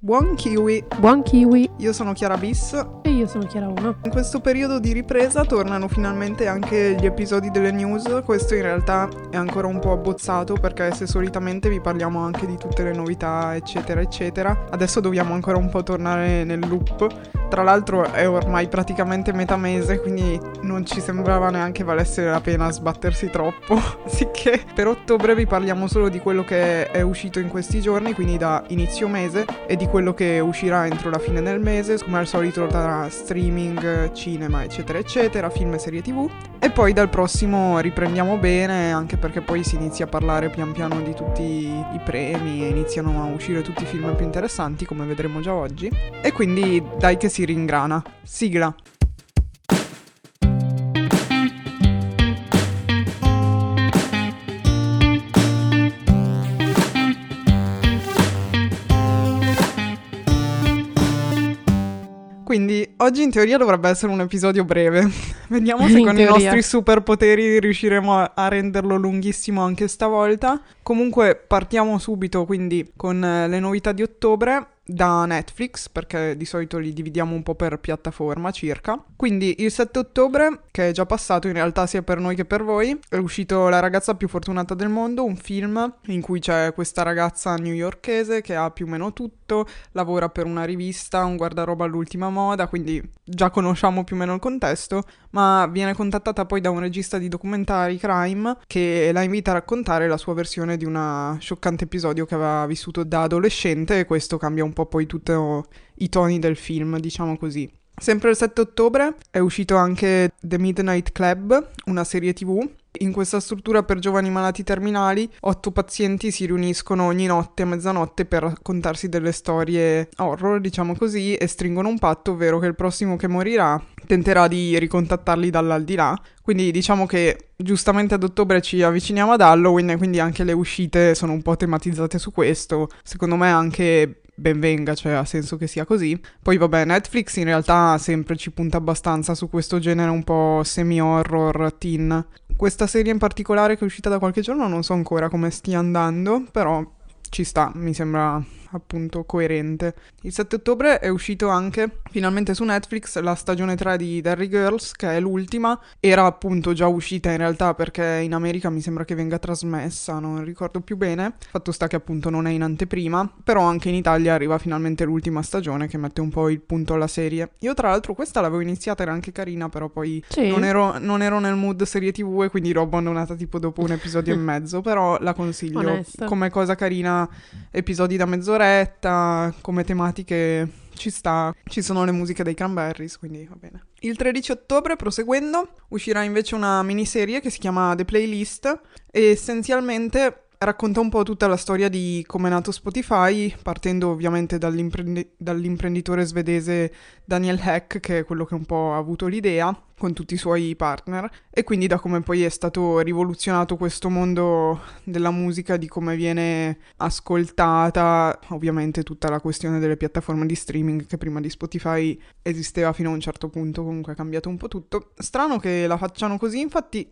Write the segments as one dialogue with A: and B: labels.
A: Buon kiwi!
B: Buon kiwi!
A: Io sono Chiara Bis
B: io sono Chiara 1.
A: In questo periodo di ripresa tornano finalmente anche gli episodi delle news. Questo in realtà è ancora un po' abbozzato perché se solitamente vi parliamo anche di tutte le novità, eccetera, eccetera, adesso dobbiamo ancora un po' tornare nel loop. Tra l'altro è ormai praticamente metà mese, quindi non ci sembrava neanche valesse la pena sbattersi troppo. Sicché per ottobre vi parliamo solo di quello che è uscito in questi giorni, quindi da inizio mese, e di quello che uscirà entro la fine del mese, come al solito tra streaming, cinema, eccetera, eccetera, film e serie tv. E poi dal prossimo riprendiamo bene, anche perché poi si inizia a parlare pian piano di tutti i premi e iniziano a uscire tutti i film più interessanti, come vedremo già oggi. E quindi dai che si ringrana. Sigla. Oggi in teoria dovrebbe essere un episodio breve. Vediamo se
B: In
A: con
B: teoria.
A: i nostri superpoteri riusciremo a, a renderlo lunghissimo anche stavolta. Comunque partiamo subito quindi con eh, le novità di ottobre da Netflix, perché di solito li dividiamo un po' per piattaforma circa. Quindi il 7 ottobre, che è già passato in realtà sia per noi che per voi, è uscito La ragazza più fortunata del mondo, un film in cui c'è questa ragazza newyorkese che ha più o meno tutto, lavora per una rivista, un guardaroba all'ultima moda, quindi già conosciamo più o meno il contesto, ma viene contattata poi da un regista di documentari crime che la invita a raccontare la sua versione di un scioccante episodio che aveva vissuto da adolescente e questo cambia un po' poi tutti i toni del film, diciamo così. Sempre il 7 ottobre è uscito anche The Midnight Club, una serie tv. In questa struttura per giovani malati terminali, otto pazienti si riuniscono ogni notte a mezzanotte per raccontarsi delle storie horror, diciamo così, e stringono un patto, ovvero che il prossimo che morirà tenterà di ricontattarli dall'aldilà. Quindi diciamo che giustamente ad ottobre ci avviciniamo ad Halloween e quindi anche le uscite sono un po' tematizzate su questo. Secondo me anche ben venga, cioè ha senso che sia così. Poi vabbè, Netflix in realtà sempre ci punta abbastanza su questo genere un po' semi-horror teen. Questa serie in particolare che è uscita da qualche giorno non so ancora come stia andando, però ci sta, mi sembra appunto coerente. Il 7 ottobre è uscito anche finalmente su Netflix la stagione 3 di Derry Girls, che è l'ultima. Era appunto già uscita in realtà perché in America mi sembra che venga trasmessa, non ricordo più bene. Fatto sta che appunto non è in anteprima, però anche in Italia arriva finalmente l'ultima stagione che mette un po' il punto alla serie. Io tra l'altro questa l'avevo iniziata, era anche carina, però poi
B: Sì.
A: non ero, non ero nel mood serie tv e quindi l'ho abbandonata tipo dopo un episodio e mezzo, però la consiglio
B: Onesta.
A: come cosa carina, episodi da mezz'oretta, come tematiche ci sta, ci sono le musiche dei Cranberries, quindi va bene. Il 13 ottobre, proseguendo, uscirà invece una miniserie che si chiama The Playlist e essenzialmente racconta un po' tutta la storia di come è nato Spotify, partendo ovviamente dall'imprendi- dall'imprenditore svedese Daniel Heck, che è quello che un po' ha avuto l'idea, con tutti i suoi partner, e quindi da come poi è stato rivoluzionato questo mondo della musica, di come viene ascoltata, ovviamente tutta la questione delle piattaforme di streaming che prima di Spotify esisteva fino a un certo punto, comunque è cambiato un po' tutto. Strano che la facciano così, infatti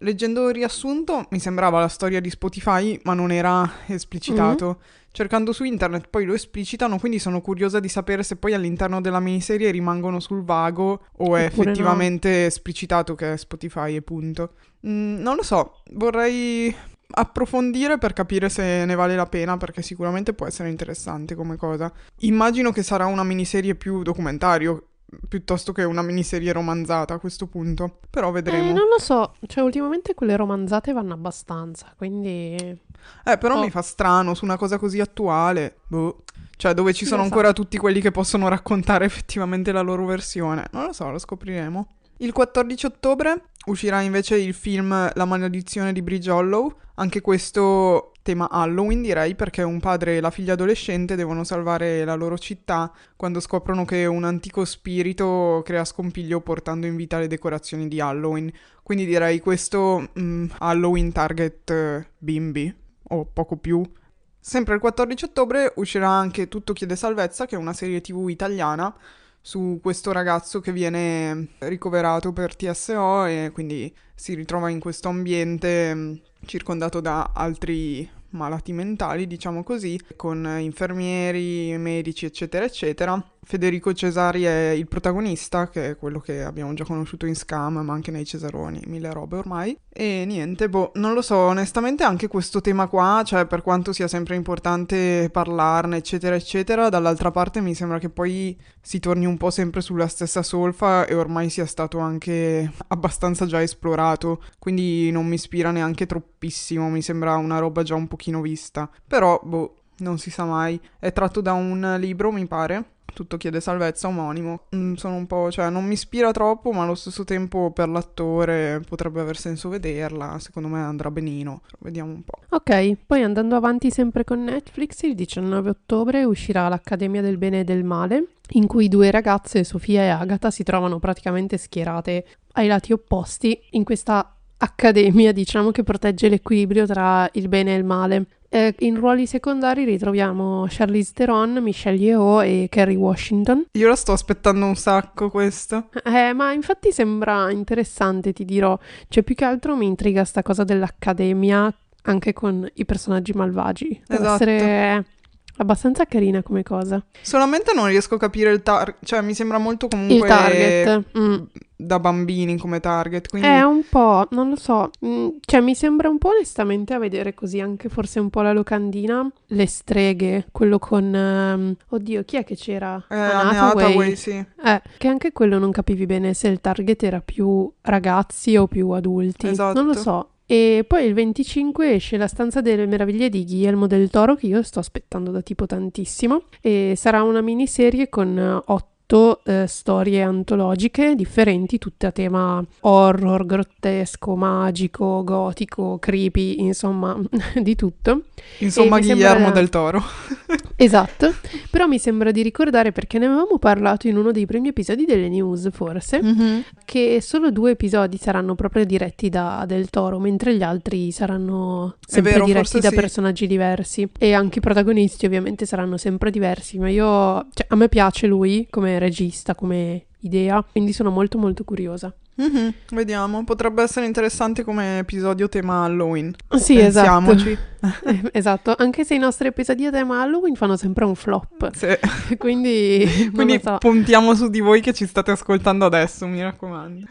A: leggendo il riassunto mi sembrava la storia di Spotify, ma non era esplicitato. Cercando su internet poi lo esplicitano, quindi sono curiosa di sapere se poi all'interno della miniserie rimangono sul vago o è
B: Oppure no.
A: effettivamente esplicitato che è Spotify e punto. Mm, non lo so, vorrei approfondire per capire se ne vale la pena perché sicuramente può essere interessante come cosa. Immagino che sarà una miniserie più documentario piuttosto che una miniserie romanzata a questo punto, però
B: Eh,
A: vedremo.
B: non lo so, cioè ultimamente quelle romanzate vanno abbastanza, quindi...
A: Eh, però
B: Oh.
A: mi fa strano su una cosa così attuale. Boh. Cioè, dove ci sono ancora tutti quelli che possono raccontare effettivamente la loro versione. Non lo so, lo scopriremo. Il 14 ottobre uscirà invece il film La maledizione di Bridge Hollow. Anche questo tema Halloween, direi, perché un padre e la figlia adolescente devono salvare la loro città quando scoprono che un antico spirito crea scompiglio portando in vita le decorazioni di Halloween. Quindi direi questo mm, Halloween target eh, bimbi o poco più. Sempre il 14 ottobre uscirà anche Tutto chiede salvezza, che è una serie TV italiana su questo ragazzo che viene ricoverato per TSO e quindi si ritrova in questo ambiente mh, circondato da altri malati mentali, diciamo così, con infermieri, medici, eccetera, eccetera. Federico Cesari è il protagonista, che è quello che abbiamo già conosciuto in Scam, ma anche nei Cesaroni, mille robe ormai. E niente, boh, non lo so, onestamente anche questo tema qua, cioè per quanto sia sempre importante parlarne, eccetera, eccetera, dall'altra parte mi sembra che poi si torni un po' sempre sulla stessa solfa e ormai sia stato anche abbastanza già esplorato, quindi non mi ispira neanche troppissimo, mi sembra una roba già un pochino vista. Però, boh, non si sa mai. È tratto da un libro, mi pare tutto chiede salvezza omonimo. Mm, sono un po', cioè non mi ispira troppo, ma allo stesso tempo per l'attore potrebbe aver senso vederla. Secondo me andrà benino. Vediamo un po'.
B: Ok, poi andando avanti sempre con Netflix, il 19 ottobre uscirà l'Accademia del Bene e del Male, in cui due ragazze, Sofia e Agatha, si trovano praticamente schierate ai lati opposti in questa accademia, diciamo, che protegge l'equilibrio tra il bene e il male. Eh, in ruoli secondari ritroviamo Charlize Theron, Michelle Yeoh e Kerry Washington.
A: Io la sto aspettando un sacco questo.
B: Eh, ma infatti sembra interessante, ti dirò. Cioè, più che altro mi intriga sta cosa dell'accademia anche con i personaggi malvagi. Deve
A: Esatto.
B: essere abbastanza carina come cosa.
A: Solamente non riesco a capire il target, cioè mi sembra molto comunque
B: Il target. mm
A: da bambini come target. Quindi...
B: È un po', non lo so, mm, cioè mi sembra un po' onestamente a vedere così anche forse un po' la locandina, le streghe, quello con... Um, oddio, chi è che c'era?
A: Eh,
B: Anne Hathaway,
A: sì.
B: Eh, che anche quello non capivi bene se il target era più ragazzi o più adulti.
A: Esatto.
B: Non lo so, e poi il 25 esce La stanza delle meraviglie di Guillermo del Toro, che io sto aspettando da tipo tantissimo. E sarà una miniserie con otto 8 eh, storie antologiche differenti, tutte a tema horror, grottesco, magico, gotico, creepy, insomma, di tutto.
A: Insomma,
B: e
A: Guillermo
B: sembra...
A: del Toro.
B: esatto, però mi sembra di ricordare perché ne avevamo parlato in uno dei primi episodi delle news, forse, mm-hmm. che solo due episodi saranno proprio diretti da del Toro, mentre gli altri saranno sempre
A: vero,
B: diretti da
A: sì.
B: personaggi diversi e anche i protagonisti ovviamente saranno sempre diversi, ma io cioè, a me piace lui come regista, come idea, quindi sono molto molto curiosa.
A: Mhm, Vediamo, potrebbe essere interessante come episodio tema Halloween.
B: Sì, esatto.
A: Pensiamoci.
B: Esatto, anche se i nostri episodi a tema Halloween fanno sempre un flop,
A: Sì.
B: quindi
A: Quindi
B: so.
A: puntiamo su di voi che ci state ascoltando adesso, mi raccomando.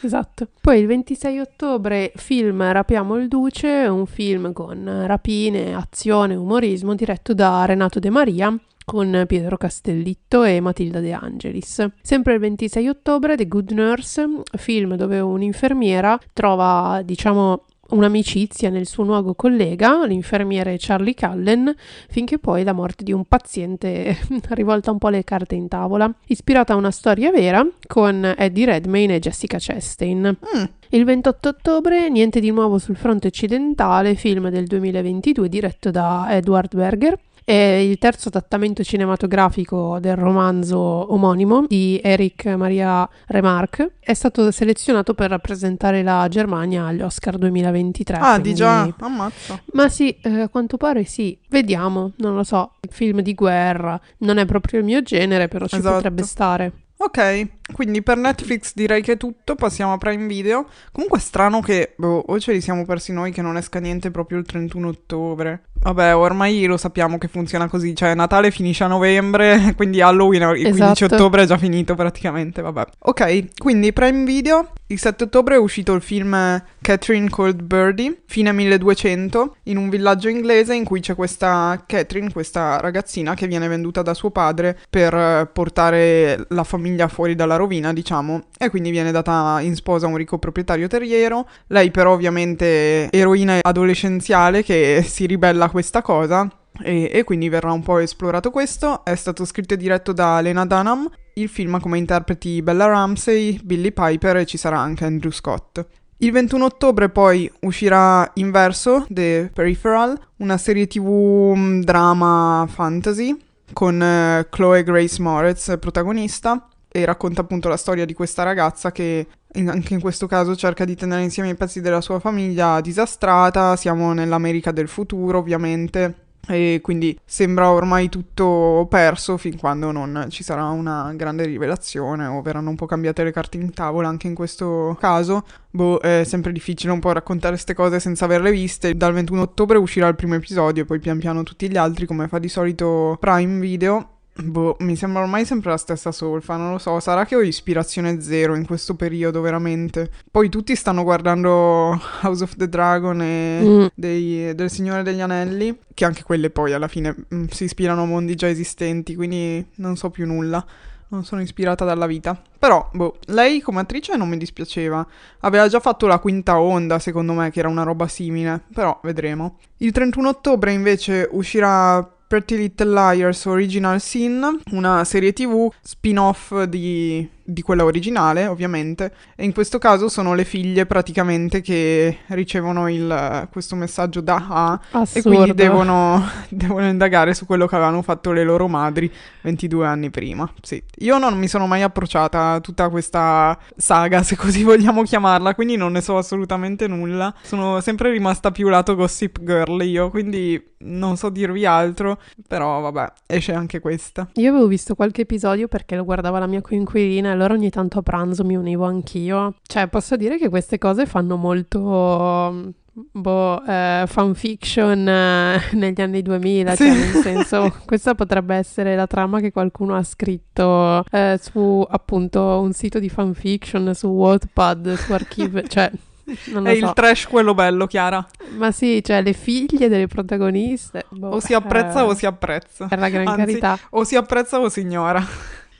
B: Esatto. Poi il 26 ottobre film Rapiamo il Duce, un film con rapine, azione, umorismo diretto da Renato De Maria con Pietro Castellitto e Matilda De Angelis. Sempre il 26 ottobre The Good Nurse, film dove un'infermiera trova, diciamo, un'amicizia nel suo nuovo collega, l'infermiere Charlie Cullen, finché poi la morte di un paziente rivolta un po' le carte in tavola. Ispirata a una storia vera con Eddie Redmayne e Jessica Chastain.
A: Mm,
B: Il 28 ottobre, niente di nuovo sul fronte occidentale, film del 2022 diretto da Edward Berger. È il terzo adattamento cinematografico del romanzo omonimo di Eric Maria Remarque. È stato selezionato per rappresentare la Germania agli Oscar 2023.
A: Ah, di
B: quindi-
A: già, ammazza.
B: ma sì, eh, a quanto pare sì. Vediamo, non lo so. Film di guerra non è proprio il mio genere, però ci
A: Esatto.
B: potrebbe stare.
A: Ok, quindi per Netflix direi che è tutto, passiamo a Prime Video. Comunque è strano che, boh, o ce li siamo persi noi che non esca niente proprio il 31 ottobre. Vabbè, ormai lo sappiamo che funziona così, cioè Natale finisce a novembre, quindi Halloween il 15
B: Esatto.
A: ottobre è già finito praticamente, vabbè. Ok, quindi Prime Video, il 7 ottobre è uscito il film Catherine Called Birdie, fine 1200, in un villaggio inglese in cui c'è questa Catherine, questa ragazzina che viene venduta da suo padre per eh, portare la famiglia fuori dalla rovina, diciamo, e quindi viene data in sposa a un ricco proprietario terriero. Lei però ovviamente eroina adolescenziale che si ribella questa cosa e, e quindi verrà un po' esplorato questo. È stato scritto e diretto da Lena Dunham. Il film ha come interpreti Bella Ramsey, Billy Piper e ci sarà anche Andrew Scott. Il 21 ottobre poi uscirà Inverso, The Peripheral, una serie tv mm, drama fantasy con eh, Chloe Grace Moretz protagonista e racconta appunto la storia di questa ragazza che in- anche in questo caso cerca di tenere insieme i pezzi della sua famiglia disastrata, siamo nell'America del futuro ovviamente e quindi sembra ormai tutto perso fin quando non ci sarà una grande rivelazione o verranno un po' cambiate le carte in tavola anche in questo caso. Boh, è sempre difficile un po' raccontare queste cose senza averle viste. Dal 21 ottobre uscirà il primo episodio e poi pian piano tutti gli altri come fa di solito Prime Video Boh, mi sembra ormai sempre la stessa solfa, non lo so, sarà che ho ispirazione zero in questo periodo, veramente. Poi tutti stanno guardando House of the Dragon e mm. dei, del Signore degli Anelli, che anche quelle poi alla fine mh, mm, si ispirano a mondi già esistenti, quindi non so più nulla. Non sono ispirata dalla vita. Però, boh, lei come attrice non mi dispiaceva. Aveva già fatto la quinta onda, secondo me, che era una roba simile. Però, vedremo. Il 31 ottobre, invece, uscirà Pretty Little Liars Original Sin, una serie tv spin-off di di quella originale, ovviamente, e in questo caso sono le figlie praticamente che ricevono il, questo messaggio da A Assurdo. e quindi devono, devono, indagare su quello che avevano fatto le loro madri 22 anni prima. Sì. Io non mi sono mai approcciata a tutta questa saga, se così vogliamo chiamarla, quindi non ne so assolutamente nulla. Sono sempre rimasta più lato gossip girl io, quindi non so dirvi altro, però vabbè, esce anche questa.
B: Io avevo visto qualche episodio perché lo guardava la mia coinquilina e allora ogni tanto a pranzo mi univo anch'io. Cioè, posso dire che queste cose fanno molto boh, eh, fanfiction eh, negli anni 2000, sì. cioè nel senso questa potrebbe essere la trama che qualcuno ha scritto eh, su appunto un sito di fanfiction su Wattpad, su Archive, cioè
A: è
B: so.
A: il trash quello bello, Chiara.
B: Ma sì, cioè le figlie delle protagoniste.
A: Boh, o si apprezza eh, o si apprezza.
B: Per la gran Anzi, carità.
A: O si apprezza o si ignora.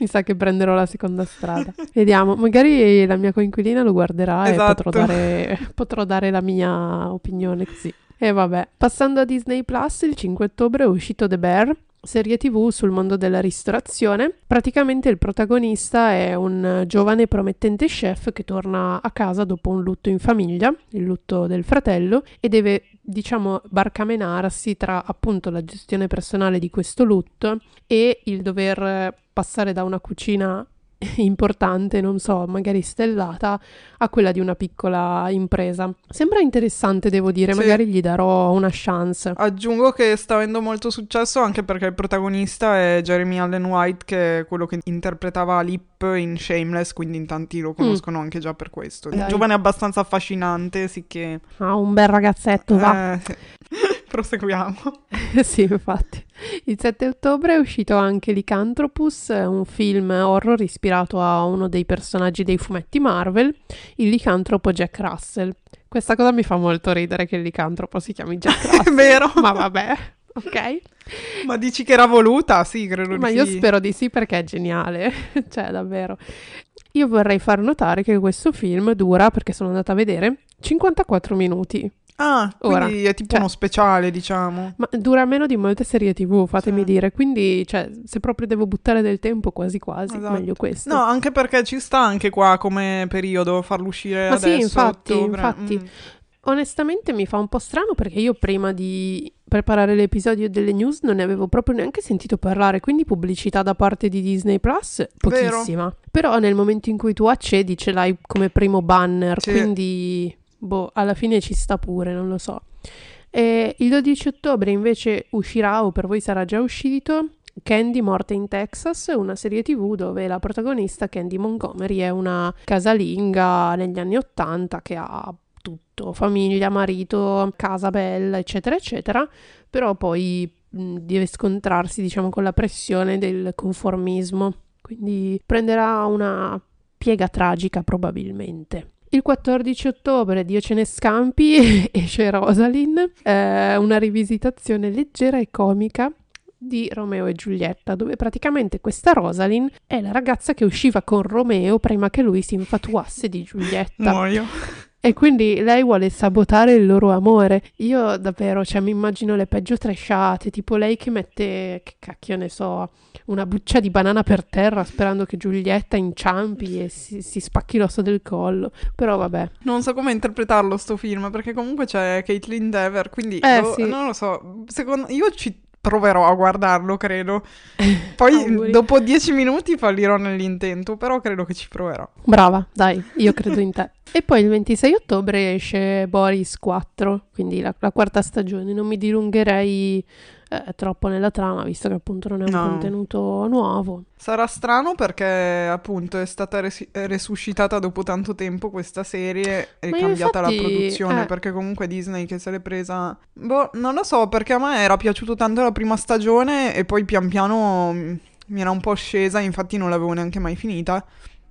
B: Mi sa che prenderò la seconda strada. Vediamo, magari la mia coinquilina lo guarderà esatto. e potrò dare, potrò dare la mia opinione così. E vabbè. Passando a Disney Plus, il 5 ottobre è uscito The Bear, serie tv sul mondo della ristorazione. Praticamente il protagonista è un giovane promettente chef che torna a casa dopo un lutto in famiglia, il lutto del fratello, e deve, diciamo, barcamenarsi tra appunto la gestione personale di questo lutto e il dover passare da una cucina importante, non so, magari stellata, a quella di una piccola impresa. Sembra interessante, devo dire, sì. magari gli darò una chance.
A: Aggiungo che sta avendo molto successo anche perché il protagonista è Jeremy Allen White, che è quello che interpretava Lip in Shameless, quindi in tanti lo mm. conoscono mm. anche già per questo. Dai. Un giovane abbastanza affascinante, sì che...
B: Ah, un bel ragazzetto, va.
A: Eh, sì. Proseguiamo.
B: sì, infatti. Il 7 ottobre è uscito anche Lycanthropus, un film horror ispirato a uno dei personaggi dei fumetti Marvel, il licantropo Jack Russell. Questa cosa mi fa molto ridere che il licantropo si chiami Jack Russell.
A: È vero.
B: Ma vabbè, ok.
A: Ma dici che era voluta? Sì, credo
B: Ma
A: di
B: io
A: sì.
B: spero di sì perché è geniale. cioè, davvero. Io vorrei far notare che questo film dura, perché sono andata a vedere, 54 minuti.
A: Ah, Ora, quindi è tipo cioè, uno speciale, diciamo.
B: Ma dura meno di molte serie TV, fatemi sì. dire. Quindi, cioè, se proprio devo buttare del tempo, quasi quasi, esatto. meglio questo.
A: No, anche perché ci sta anche qua come periodo farlo uscire
B: Ma
A: adesso.
B: sì, infatti,
A: ottobre.
B: infatti. Mm. Onestamente mi fa un po' strano perché io prima di preparare l'episodio delle news non ne avevo proprio neanche sentito parlare, quindi pubblicità da parte di Disney Plus pochissima. Vero. Però nel momento in cui tu accedi ce l'hai come primo banner, sì. quindi boh, alla fine ci sta pure, non lo so. E il 12 ottobre invece uscirà, o per voi sarà già uscito, Candy Morte in Texas, una serie tv dove la protagonista Candy Montgomery è una casalinga negli anni 80 che ha tutto, famiglia, marito, casa bella, eccetera, eccetera, però poi deve scontrarsi, diciamo, con la pressione del conformismo. Quindi prenderà una piega tragica probabilmente. Il 14 ottobre, Dio ce ne scampi, esce Rosalind, eh, una rivisitazione leggera e comica di Romeo e Giulietta, dove praticamente questa Rosalind è la ragazza che usciva con Romeo prima che lui si infatuasse di Giulietta.
A: Muoio.
B: E quindi lei vuole sabotare il loro amore. Io davvero, cioè, mi immagino le peggio tresciate, tipo lei che mette, che cacchio ne so, una buccia di banana per terra sperando che Giulietta inciampi e si, si spacchi l'osso del collo. Però vabbè.
A: Non so come interpretarlo sto film, perché comunque c'è Caitlin Dever, quindi
B: eh,
A: lo,
B: sì.
A: non lo so. Secondo, io ci proverò a guardarlo, credo. Poi dopo dieci minuti fallirò nell'intento, però credo che ci proverò.
B: Brava, dai, io credo in te. E poi il 26 ottobre esce Boris 4, quindi la, la quarta stagione. Non mi dilungherei eh, troppo nella trama, visto che appunto non è un
A: No.
B: contenuto nuovo.
A: Sarà strano perché appunto è stata resi- resuscitata dopo tanto tempo questa serie
B: Ma
A: cambiata la
B: infatti,
A: produzione
B: eh.
A: perché comunque Disney che se l'è presa... Boh, non lo so perché a me era piaciuto tanto la prima stagione e poi pian piano mm, mi era un po' scesa, infatti non l'avevo neanche mai finita.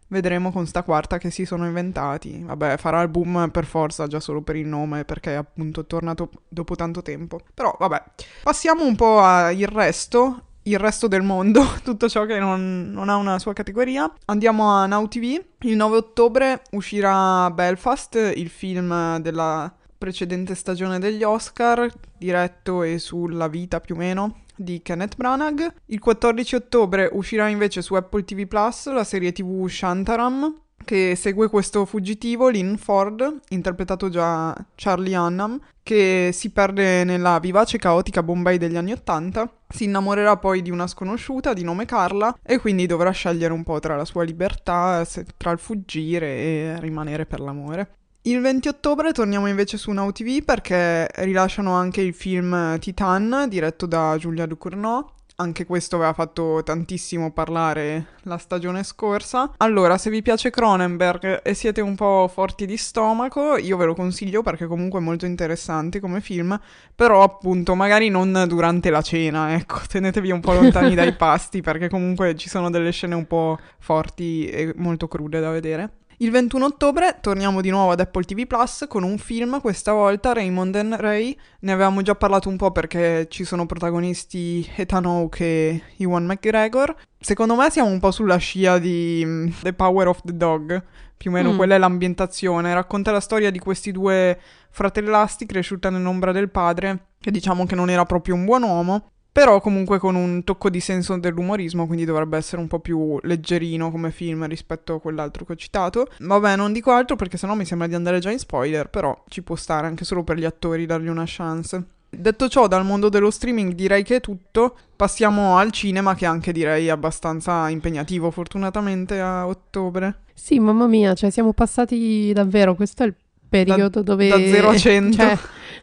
A: Vedremo con sta quarta che si sono inventati. Vabbè, farà il boom per forza già solo per il nome perché è appunto tornato dopo tanto tempo. Però vabbè, passiamo un po' al resto il resto del mondo, tutto ciò che non, non ha una sua categoria. Andiamo a Now TV. Il 9 ottobre uscirà Belfast, il film della precedente stagione degli Oscar, diretto e sulla vita più o meno di Kenneth Branagh. Il 14 ottobre uscirà invece su Apple TV Plus la serie TV Shantaram, che segue questo fuggitivo, Lynn Ford, interpretato già Charlie Hunnam, che si perde nella vivace e caotica Bombay degli anni Ottanta, si innamorerà poi di una sconosciuta di nome Carla e quindi dovrà scegliere un po' tra la sua libertà, se- tra il fuggire e rimanere per l'amore. Il 20 ottobre torniamo invece su Now TV perché rilasciano anche il film Titan diretto da Giulia Ducournau. Anche questo aveva fatto tantissimo parlare la stagione scorsa. Allora, se vi piace Cronenberg e siete un po' forti di stomaco, io ve lo consiglio perché comunque è molto interessante come film, però appunto magari non durante la cena, ecco, tenetevi un po' lontani dai pasti perché comunque ci sono delle scene un po' forti e molto crude da vedere. Il 21 ottobre torniamo di nuovo ad Apple TV Plus con un film, questa volta Raymond and Ray. Ne avevamo già parlato un po' perché ci sono protagonisti Ethan Hawke e Ewan McGregor. Secondo me siamo un po' sulla scia di mm, The Power of the Dog, più o meno
B: Mm.
A: quella è l'ambientazione. Racconta la storia di questi due fratellasti cresciuti nell'ombra del padre, che diciamo che non era proprio un buon uomo. Però comunque con un tocco di senso dell'umorismo, quindi dovrebbe essere un po' più leggerino come film rispetto a quell'altro che ho citato. Vabbè, non dico altro perché sennò mi sembra di andare già in spoiler, però ci può stare anche solo per gli attori dargli una chance. Detto ciò, dal mondo dello streaming direi che è tutto. Passiamo al cinema, che anche direi abbastanza impegnativo, fortunatamente a ottobre.
B: Sì, mamma mia, cioè siamo passati davvero, questo è il periodo dove...
A: Da 0 a 100.
B: cioè,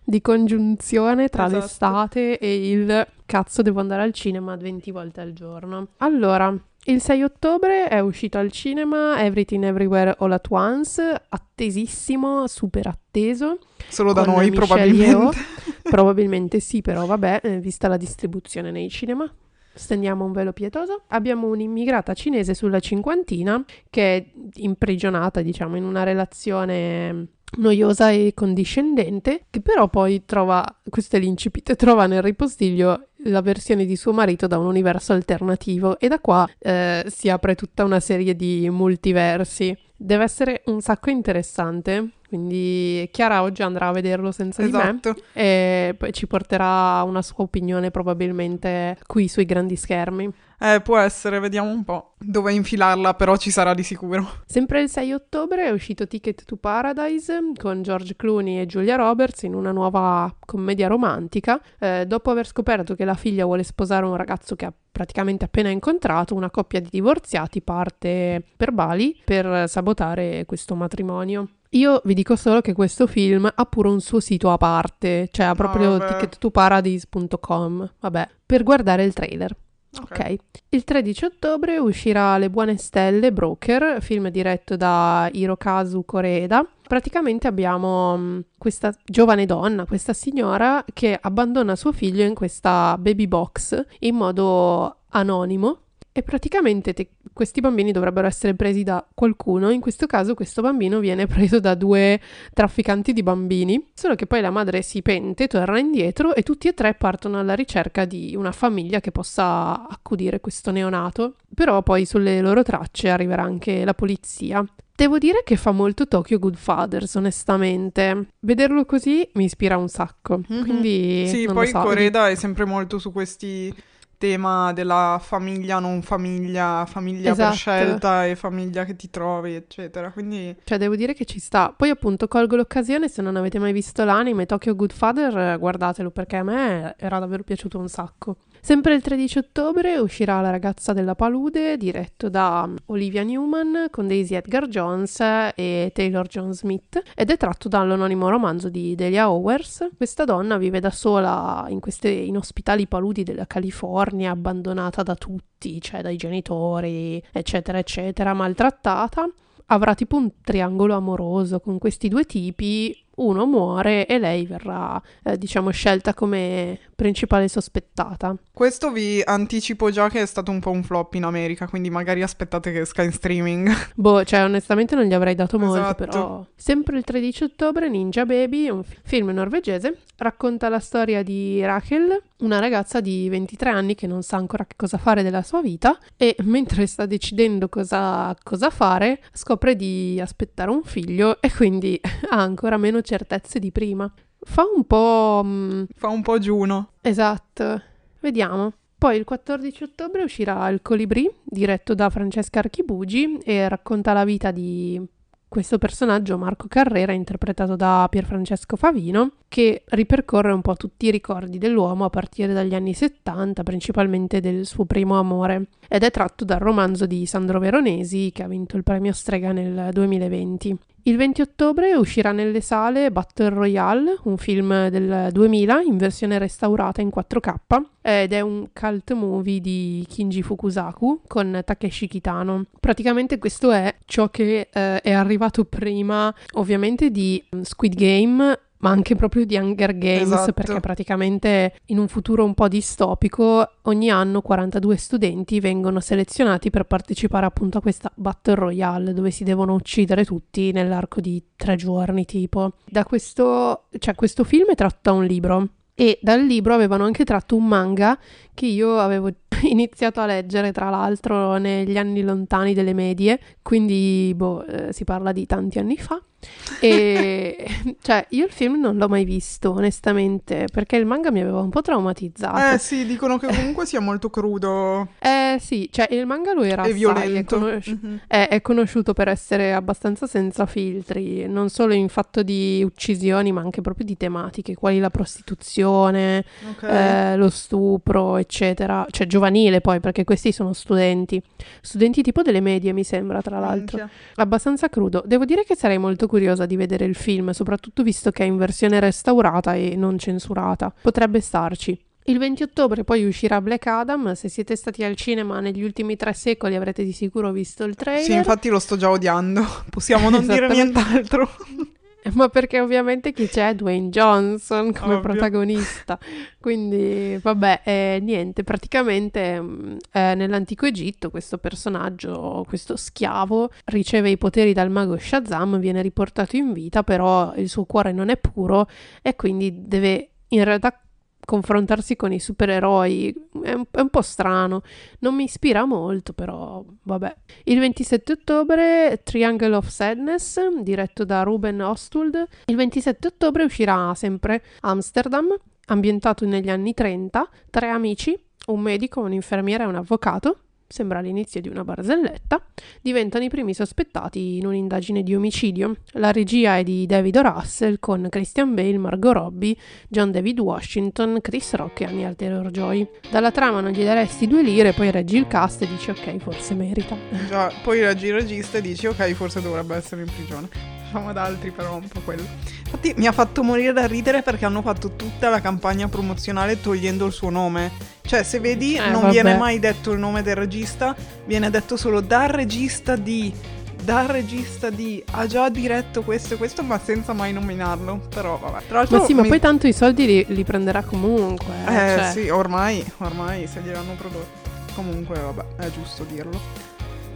B: di congiunzione tra
A: Esatto.
B: l'estate e il cazzo devo andare al cinema 20 volte al giorno. Allora, il 6 ottobre è uscito al cinema Everything Everywhere All at Once, attesissimo, super atteso.
A: Solo da noi,
B: Michelle
A: probabilmente.
B: Probabilmente sì, però vabbè, eh, vista la distribuzione nei cinema. Stendiamo un velo pietoso. Abbiamo un'immigrata cinese sulla cinquantina che è imprigionata, diciamo, in una relazione noiosa e condiscendente, che però poi trova, questo è l'incipit, trova nel ripostiglio la versione di suo marito da un universo alternativo e da qua eh, si apre tutta una serie di multiversi. Deve essere un sacco interessante, quindi Chiara oggi andrà a vederlo senza di me
A: Esatto.
B: e poi ci porterà una sua opinione probabilmente qui sui grandi schermi.
A: Eh, può essere, vediamo un po'. Dove infilarla, però ci sarà di sicuro.
B: Sempre il 6 ottobre è uscito Ticket to Paradise con George Clooney e Julia Roberts in una nuova commedia romantica. Eh, dopo aver scoperto che la figlia vuole sposare un ragazzo che ha praticamente appena incontrato, una coppia di divorziati parte per Bali per sabotare questo matrimonio. Io vi dico solo che questo film ha pure un suo sito a parte, cioè ha proprio
A: vabbè.
B: tickettoparadise.com, vabbè, per guardare il trailer. Ok. Il 13 ottobre uscirà Le buone stelle Broker, film diretto da Hirokazu Koreeda. Praticamente abbiamo mh, questa giovane donna, questa signora che abbandona suo figlio in questa baby box in modo anonimo e praticamente te- questi bambini dovrebbero essere presi da qualcuno. In questo caso questo bambino viene preso da due trafficanti di bambini, solo che poi la madre si pente, torna indietro e tutti e tre partono alla ricerca di una famiglia che possa accudire questo neonato. Però poi sulle loro tracce arriverà anche la polizia. Devo dire che fa molto Tokyo Goodfathers, onestamente. Vederlo così mi ispira un sacco.
A: Mhm.
B: Quindi
A: Sì, poi
B: so,
A: Coreda è sempre molto su questi tema della famiglia, non famiglia, famiglia
B: Esatto.
A: per scelta e famiglia che ti trovi, eccetera. Quindi
B: Cioè, devo dire che ci sta. Poi, appunto, colgo l'occasione, se non avete mai visto l'anime Tokyo Goodfather, guardatelo perché a me era davvero piaciuto un sacco. Sempre il 13 ottobre uscirà La ragazza della palude, diretto da Olivia Newman con Daisy Edgar Jones e Taylor John Smith ed è tratto dall'anonimo romanzo di Delia Owers. Questa donna vive da sola in queste inospitali paludi della California, abbandonata da tutti, cioè dai genitori, eccetera, eccetera, maltrattata avrà tipo un triangolo amoroso con questi due tipi, uno muore e lei verrà, eh, diciamo, scelta come principale sospettata.
A: questo vi anticipo già che è stato un po' un flop in America, quindi magari aspettate che esca in streaming.
B: Boh, cioè onestamente non gli avrei dato molto,
A: Esatto.
B: però... Sempre il 13 ottobre Ninja Baby, un fi- film norvegese, racconta la storia di Rachel, una ragazza di 23 anni che non sa ancora che cosa fare della sua vita e mentre sta decidendo cosa, cosa fare scopre di aspettare un figlio e quindi ha ancora meno certezze di prima. Fa un po'... mm,
A: Fa un po' giuno.
B: Esatto, vediamo. Poi il 14 ottobre uscirà Il Colibrì, diretto da Francesca Archibugi e racconta la vita di questo personaggio, Marco Carrera, interpretato da Pierfrancesco Favino, che ripercorre un po' tutti i ricordi dell'uomo a partire dagli anni 70, principalmente del suo primo amore, ed è tratto dal romanzo di Sandro Veronesi, che ha vinto il premio Strega nel 2020. Il 20 ottobre uscirà nelle sale Battle Royale, un film del 2000 in versione restaurata in 4K ed è un cult movie di Kinji Fukusaku con Takeshi Kitano. Praticamente questo è ciò che eh, è arrivato prima ovviamente di mm, Squid Game ma anche proprio di Hunger Games,
A: Esatto.
B: perché praticamente in un futuro un po' distopico ogni anno 42 studenti vengono selezionati per partecipare appunto a questa Battle Royale dove si devono uccidere tutti nell'arco di tre giorni tipo. Da questo, cioè questo film è tratto da un libro e dal libro avevano anche tratto un manga che io avevo iniziato a leggere tra l'altro negli anni lontani delle medie, quindi boh, eh, si parla di tanti anni fa. E cioè, io il film non l'ho mai visto, onestamente, perché il manga mi aveva un po' traumatizzato.
A: Eh sì, dicono che comunque sia molto crudo
B: Eh sì, cioè il manga lo era
A: e
B: assai, è, conosci-
A: Mhm.
B: è- è conosciuto per essere abbastanza senza filtri, non solo in fatto di uccisioni, ma anche proprio di tematiche, quali la prostituzione,
A: Ok.
B: eh, lo stupro, eccetera. Cioè giovanile poi, perché questi sono studenti. Studenti tipo delle medie, mi sembra, tra l'altro.
A: Minchia.
B: Abbastanza crudo. Devo dire che sarei molto curiosa di vedere il film, soprattutto visto che è in versione restaurata e non censurata. Potrebbe starci. Il 20 ottobre poi uscirà Black Adam. Se siete stati al cinema negli ultimi tre secoli avrete di sicuro visto il trailer.
A: Sì, infatti lo sto già odiando. Possiamo non dire nient'altro.
B: Ma perché ovviamente chi c'è? Dwayne Johnson come
A: Ovvio.
B: protagonista. Quindi, vabbè, eh, niente, praticamente mh, eh, nell'antico Egitto questo personaggio, questo schiavo, riceve i poteri dal mago Shazam, viene riportato in vita, però il suo cuore non è puro e quindi deve in realtà confrontarsi con i supereroi. È un, è un po' strano, non mi ispira molto, però vabbè. Il 27 ottobre Triangle of Sadness, diretto da Ruben Ostwald. Il 27 ottobre uscirà sempre Amsterdam, ambientato negli anni 30, tre amici, un medico, un'infermiera e un avvocato. Sembra l'inizio di una barzelletta. Diventano i primi sospettati in un'indagine di omicidio. La regia è di David. Russell con Christian Bale, Margot Robbie, John David Washington, Chris Rock e Anya Taylor-Joy. Dalla trama non gli daresti due lire, poi reggi il cast e dici ok, forse merita.
A: Già, poi leggi il regista e dici ok, forse dovrebbe essere in prigione. Facciamo ad altri però un po' quello. Infatti mi ha fatto morire da ridere perché hanno fatto tutta la campagna promozionale togliendo il suo nome. Cioè, se vedi,
B: Eh,
A: non
B: vabbè.
A: viene mai detto il nome del regista, viene detto solo dal regista di, dal regista di, ha già diretto questo e questo, ma senza mai nominarlo. Però vabbè. Tra l'altro,
B: Ma sì, ma
A: mi-
B: poi tanto i soldi li, li prenderà comunque.
A: Eh
B: cioè.
A: sì, ormai, ormai se gliel'hanno prodotto. Comunque, vabbè, è giusto dirlo.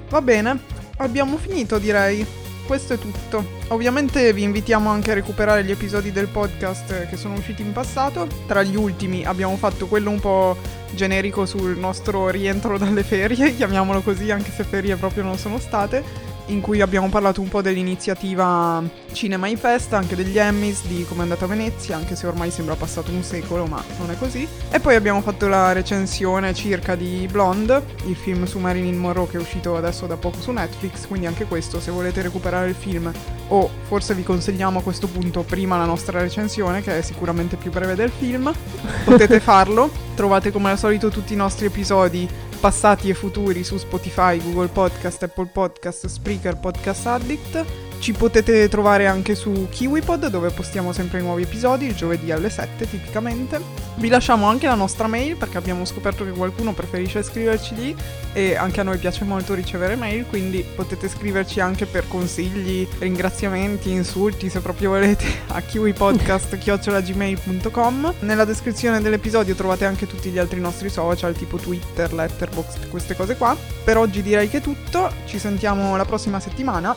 A: Va bene, abbiamo finito direi. Questo è tutto. Ovviamente vi invitiamo anche a recuperare gli episodi del podcast che sono usciti in passato. Tra gli ultimi abbiamo fatto quello un po' generico sul nostro rientro dalle ferie, chiamiamolo così, anche se ferie proprio non sono state, in cui abbiamo parlato un po' dell'iniziativa Cinema in Festa, anche degli Emmys, di come è andata a Venezia, anche se ormai sembra passato un secolo, ma non è così. E poi abbiamo fatto la recensione circa di Blonde, il film su Marilyn Monroe che è uscito adesso da poco su Netflix, quindi anche questo, se volete recuperare il film o forse vi consigliamo a questo punto prima la nostra recensione, che è sicuramente più breve del film, potete farlo. Trovate come al solito tutti i nostri episodi passati e futuri su Spotify, Google Podcast, Apple Podcast, Spreaker, Podcast Addict. Ci potete trovare anche su KiwiPod dove postiamo sempre i nuovi episodi, il giovedì alle 7 tipicamente. Vi lasciamo anche la nostra mail perché abbiamo scoperto che qualcuno preferisce scriverci lì e anche a noi piace molto ricevere mail, quindi potete scriverci anche per consigli, ringraziamenti, insulti se proprio volete a kiwipodcast.gmail.com. Nella descrizione dell'episodio trovate anche tutti gli altri nostri social tipo Twitter, Letterboxd, queste cose qua. Per oggi direi che è tutto, ci sentiamo la prossima settimana.